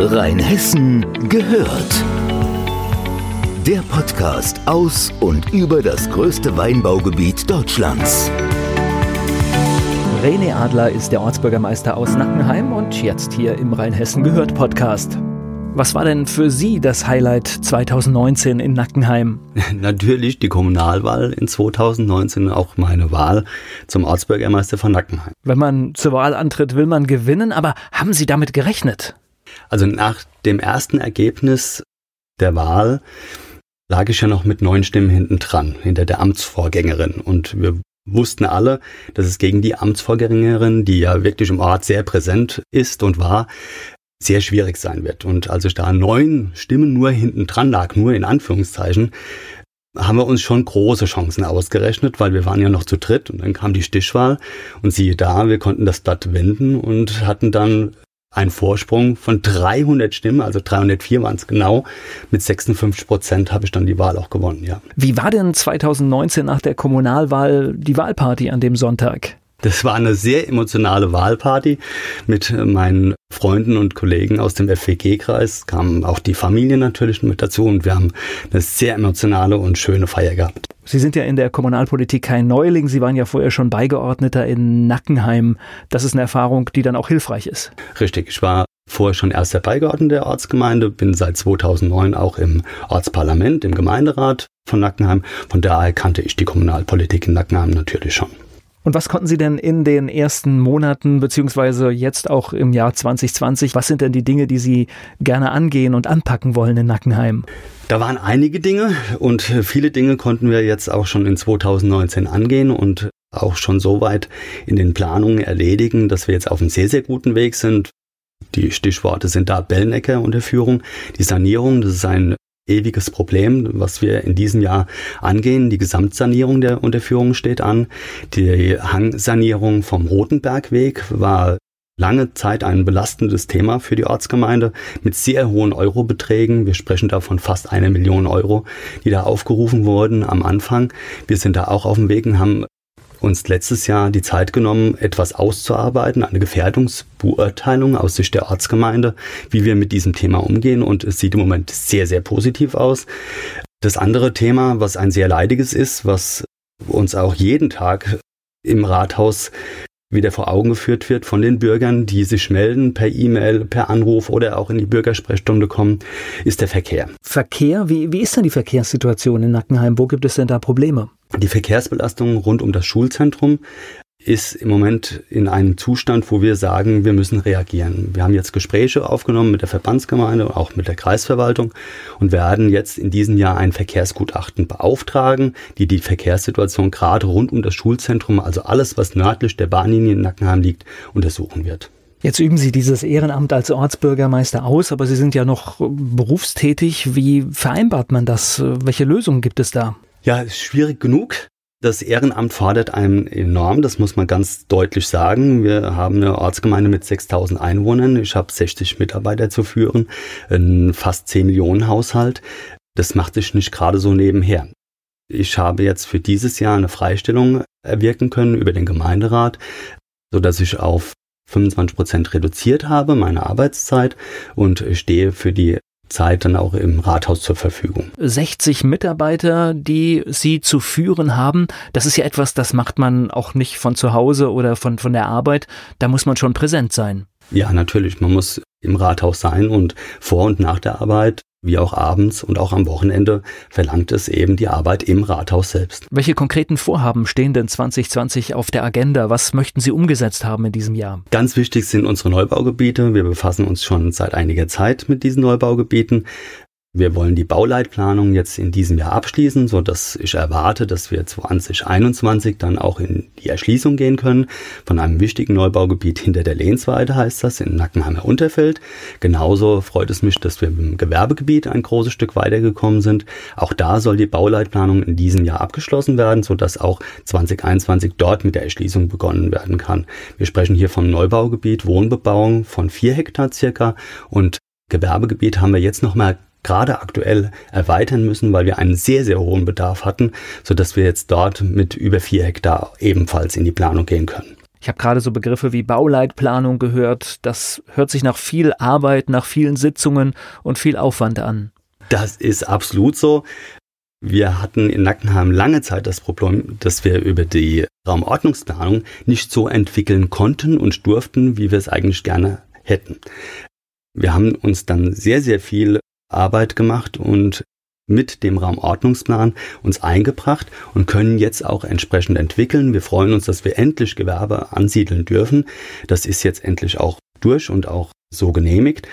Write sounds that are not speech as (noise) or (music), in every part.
Rheinhessen gehört. Der Podcast aus und über das größte Weinbaugebiet Deutschlands. René Adler ist der Ortsbürgermeister aus Nackenheim und jetzt hier im Rheinhessen gehört Podcast. Was war denn für Sie das Highlight 2019 in Nackenheim? (laughs) Natürlich die Kommunalwahl in 2019, auch meine Wahl zum Ortsbürgermeister von Nackenheim. Wenn man zur Wahl antritt, will man gewinnen, aber haben Sie damit gerechnet? Also nach dem ersten Ergebnis der Wahl lag ich ja noch mit neun Stimmen hinten dran, hinter der Amtsvorgängerin. Und wir wussten alle, dass es gegen die Amtsvorgängerin, die ja wirklich im Ort sehr präsent ist und war, sehr schwierig sein wird. Und als ich da neun Stimmen nur hinten dran lag, nur in Anführungszeichen, haben wir uns schon große Chancen ausgerechnet, weil wir waren ja noch zu dritt und dann kam die Stichwahl und siehe da, wir konnten das Blatt wenden und hatten dann einen Vorsprung von 300 Stimmen, also 304 waren es genau. Mit 56 Prozent habe ich dann die Wahl auch gewonnen, ja. Wie war denn 2019 nach der Kommunalwahl die Wahlparty an dem Sonntag? Das war eine sehr emotionale Wahlparty mit meinen Freunden und Kollegen aus dem FWG-Kreis. Kamen auch die Familie natürlich mit dazu und wir haben eine sehr emotionale und schöne Feier gehabt. Sie sind ja in der Kommunalpolitik kein Neuling. Sie waren ja vorher schon Beigeordneter in Nackenheim. Das ist eine Erfahrung, die dann auch hilfreich ist. Richtig. Ich war vorher schon erster Beigeordneter der Ortsgemeinde, bin seit 2009 auch im Ortsparlament, im Gemeinderat von Nackenheim. Von daher kannte ich die Kommunalpolitik in Nackenheim natürlich schon. Und was konnten Sie denn in den ersten Monaten beziehungsweise jetzt auch im Jahr 2020, was sind denn die Dinge, die Sie gerne angehen und anpacken wollen in Nackenheim? Da waren einige Dinge und viele Dinge konnten wir jetzt auch schon in 2019 angehen und auch schon so weit in den Planungen erledigen, dass wir jetzt auf einem sehr, sehr guten Weg sind. Die Stichworte sind da Bellenecker Unterführung, die Sanierung, das ist ein ewiges Problem, was wir in diesem Jahr angehen. Die Gesamtsanierung der Unterführung steht an. Die Hangsanierung vom Rotenbergweg war lange Zeit ein belastendes Thema für die Ortsgemeinde mit sehr hohen Eurobeträgen. Wir sprechen da von fast einer Million Euro, die da aufgerufen wurden am Anfang. Wir sind da auch auf dem Weg und haben uns letztes Jahr die Zeit genommen, etwas auszuarbeiten, eine Gefährdungsbeurteilung aus Sicht der Ortsgemeinde, wie wir mit diesem Thema umgehen. Und es sieht im Moment sehr, sehr positiv aus. Das andere Thema, was ein sehr leidiges ist, was uns auch jeden Tag im Rathaus wieder vor Augen geführt wird von den Bürgern, die sich melden per E-Mail, per Anruf oder auch in die Bürgersprechstunde kommen, ist der Verkehr. Verkehr? Wie, wie ist denn die Verkehrssituation in Nackenheim? Wo gibt es denn da Probleme? Die Verkehrsbelastung rund um das Schulzentrum ist im Moment in einem Zustand, wo wir sagen, wir müssen reagieren. Wir haben jetzt Gespräche aufgenommen mit der Verbandsgemeinde und auch mit der Kreisverwaltung und werden jetzt in diesem Jahr ein Verkehrsgutachten beauftragen, die die Verkehrssituation gerade rund um das Schulzentrum, also alles, was nördlich der Bahnlinie in Nackenheim liegt, untersuchen wird. Jetzt üben Sie dieses Ehrenamt als Ortsbürgermeister aus, aber Sie sind ja noch berufstätig. Wie vereinbart man das? Welche Lösungen gibt es da? Ja, ist schwierig genug. Das Ehrenamt fordert einen enorm, das muss man ganz deutlich sagen. Wir haben eine Ortsgemeinde mit 6000 Einwohnern. Ich habe 60 Mitarbeiter zu führen, einen fast 10 Millionen Haushalt. Das macht sich nicht gerade so nebenher. Ich habe jetzt für dieses Jahr eine Freistellung erwirken können über den Gemeinderat, so dass ich auf 25 Prozent reduziert habe, meine Arbeitszeit und stehe für die Zeit dann auch im Rathaus zur Verfügung. 60 Mitarbeiter, die Sie zu führen haben, das ist ja etwas, das macht man auch nicht von zu Hause oder von, von der Arbeit. Da muss man schon präsent sein. Ja, natürlich. Man muss im Rathaus sein und vor und nach der Arbeit wie auch abends und auch am Wochenende verlangt es eben die Arbeit im Rathaus selbst. Welche konkreten Vorhaben stehen denn 2020 auf der Agenda? Was möchten Sie umgesetzt haben in diesem Jahr? Ganz wichtig sind unsere Neubaugebiete. Wir befassen uns schon seit einiger Zeit mit diesen Neubaugebieten. Wir wollen die Bauleitplanung jetzt in diesem Jahr abschließen, so dass ich erwarte, dass wir 2021 dann auch in die Erschließung gehen können von einem wichtigen Neubaugebiet hinter der Lehnsweide heißt das in Nackenheimer Unterfeld. Genauso freut es mich, dass wir im Gewerbegebiet ein großes Stück weitergekommen sind. Auch da soll die Bauleitplanung in diesem Jahr abgeschlossen werden, so dass auch 2021 dort mit der Erschließung begonnen werden kann. Wir sprechen hier vom Neubaugebiet Wohnbebauung von vier Hektar circa und Gewerbegebiet haben wir jetzt noch mal gerade aktuell erweitern müssen, weil wir einen sehr, sehr hohen Bedarf hatten, sodass wir jetzt dort mit über vier Hektar ebenfalls in die Planung gehen können. Ich habe gerade so Begriffe wie Bauleitplanung gehört. Das hört sich nach viel Arbeit, nach vielen Sitzungen und viel Aufwand an. Das ist absolut so. Wir hatten in Nackenheim lange Zeit das Problem, dass wir über die Raumordnungsplanung nicht so entwickeln konnten und durften, wie wir es eigentlich gerne hätten. Wir haben uns dann sehr, sehr viel Arbeit gemacht und mit dem Raumordnungsplan uns eingebracht und können jetzt auch entsprechend entwickeln. Wir freuen uns, dass wir endlich Gewerbe ansiedeln dürfen. Das ist jetzt endlich auch durch und auch so genehmigt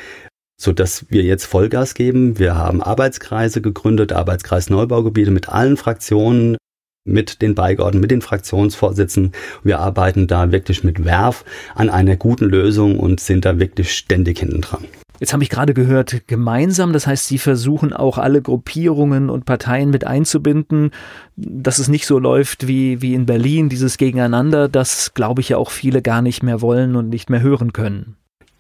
so dass wir jetzt Vollgas geben. Wir haben Arbeitskreise gegründet, Arbeitskreis Neubaugebiete mit allen Fraktionen, mit den Beigeordneten, mit den Fraktionsvorsitzenden. Wir arbeiten da wirklich mit Werf an einer guten Lösung und sind da wirklich ständig hinten dran. Jetzt habe ich gerade gehört, gemeinsam, das heißt, Sie versuchen auch alle Gruppierungen und Parteien mit einzubinden, dass es nicht so läuft wie, wie in Berlin, dieses Gegeneinander, das glaube ich ja auch viele gar nicht mehr wollen und nicht mehr hören können.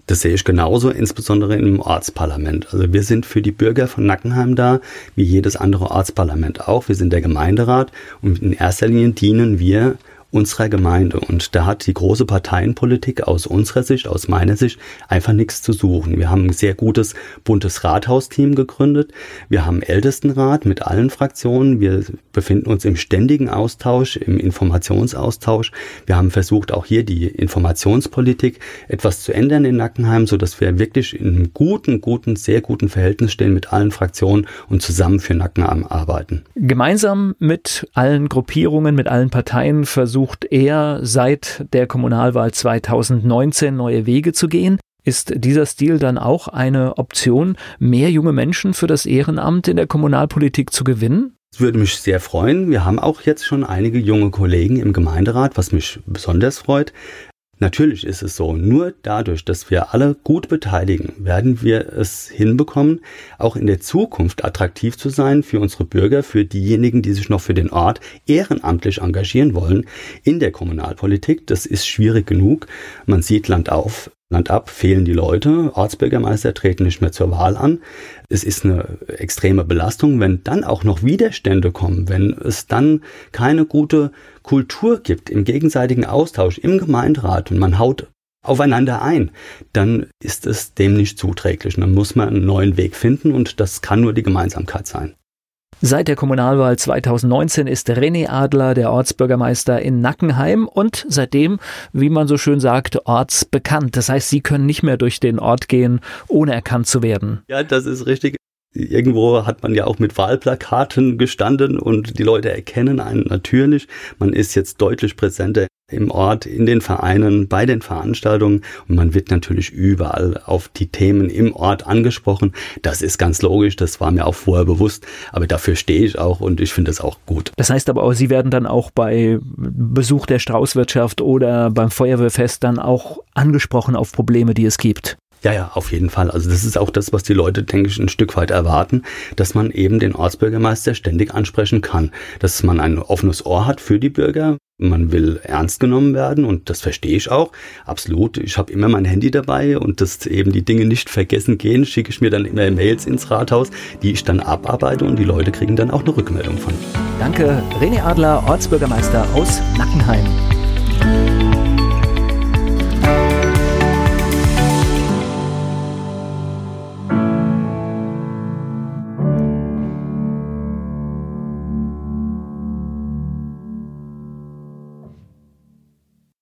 Das sehe ich genauso, insbesondere im Ortsparlament. Also wir sind für die Bürger von Nackenheim da, wie jedes andere Ortsparlament auch. Wir sind der Gemeinderat und in erster Linie dienen wir unserer Gemeinde. Und da hat die große Parteienpolitik aus unserer Sicht, aus meiner Sicht, einfach nichts zu suchen. Wir haben ein sehr gutes buntes Rathausteam gegründet. Wir haben Ältestenrat mit allen Fraktionen. Wir befinden uns im ständigen Austausch, im Informationsaustausch. Wir haben versucht, auch hier die Informationspolitik etwas zu ändern in Nackenheim, so dass wir wirklich in einem guten, guten, sehr guten Verhältnis stehen mit allen Fraktionen und zusammen für Nackenheim arbeiten. Gemeinsam mit allen Gruppierungen, mit allen Parteien versuchen versucht er seit der Kommunalwahl 2019 neue Wege zu gehen. Ist dieser Stil dann auch eine Option, mehr junge Menschen für das Ehrenamt in der Kommunalpolitik zu gewinnen? Das würde mich sehr freuen. Wir haben auch jetzt schon einige junge Kollegen im Gemeinderat, was mich besonders freut. Natürlich ist es so, nur dadurch, dass wir alle gut beteiligen, werden wir es hinbekommen, auch in der Zukunft attraktiv zu sein für unsere Bürger, für diejenigen, die sich noch für den Ort ehrenamtlich engagieren wollen in der Kommunalpolitik. Das ist schwierig genug. Man sieht Land auf, Land ab fehlen die Leute, Ortsbürgermeister treten nicht mehr zur Wahl an. Es ist eine extreme Belastung, wenn dann auch noch Widerstände kommen, wenn es dann keine gute Kultur gibt im gegenseitigen Austausch im Gemeinderat und man haut aufeinander ein, dann ist es dem nicht zuträglich. Und dann muss man einen neuen Weg finden und das kann nur die Gemeinsamkeit sein. Seit der Kommunalwahl 2019 ist René Adler der Ortsbürgermeister in Nackenheim und seitdem, wie man so schön sagt, ortsbekannt. Das heißt, Sie können nicht mehr durch den Ort gehen, ohne erkannt zu werden. Ja, das ist richtig. Irgendwo hat man ja auch mit Wahlplakaten gestanden und die Leute erkennen einen natürlich. Man ist jetzt deutlich präsenter im Ort, in den Vereinen, bei den Veranstaltungen und man wird natürlich überall auf die Themen im Ort angesprochen. Das ist ganz logisch, das war mir auch vorher bewusst, aber dafür stehe ich auch und ich finde es auch gut. Das heißt aber auch, Sie werden dann auch bei Besuch der Straußwirtschaft oder beim Feuerwehrfest dann auch angesprochen auf Probleme, die es gibt. Ja, ja, auf jeden Fall. Also das ist auch das, was die Leute, denke ich, ein Stück weit erwarten, dass man eben den Ortsbürgermeister ständig ansprechen kann, dass man ein offenes Ohr hat für die Bürger. Man will ernst genommen werden und das verstehe ich auch. Absolut. Ich habe immer mein Handy dabei und dass eben die Dinge nicht vergessen gehen, schicke ich mir dann immer Mails ins Rathaus, die ich dann abarbeite und die Leute kriegen dann auch eine Rückmeldung von. Danke, René Adler, Ortsbürgermeister aus Nackenheim.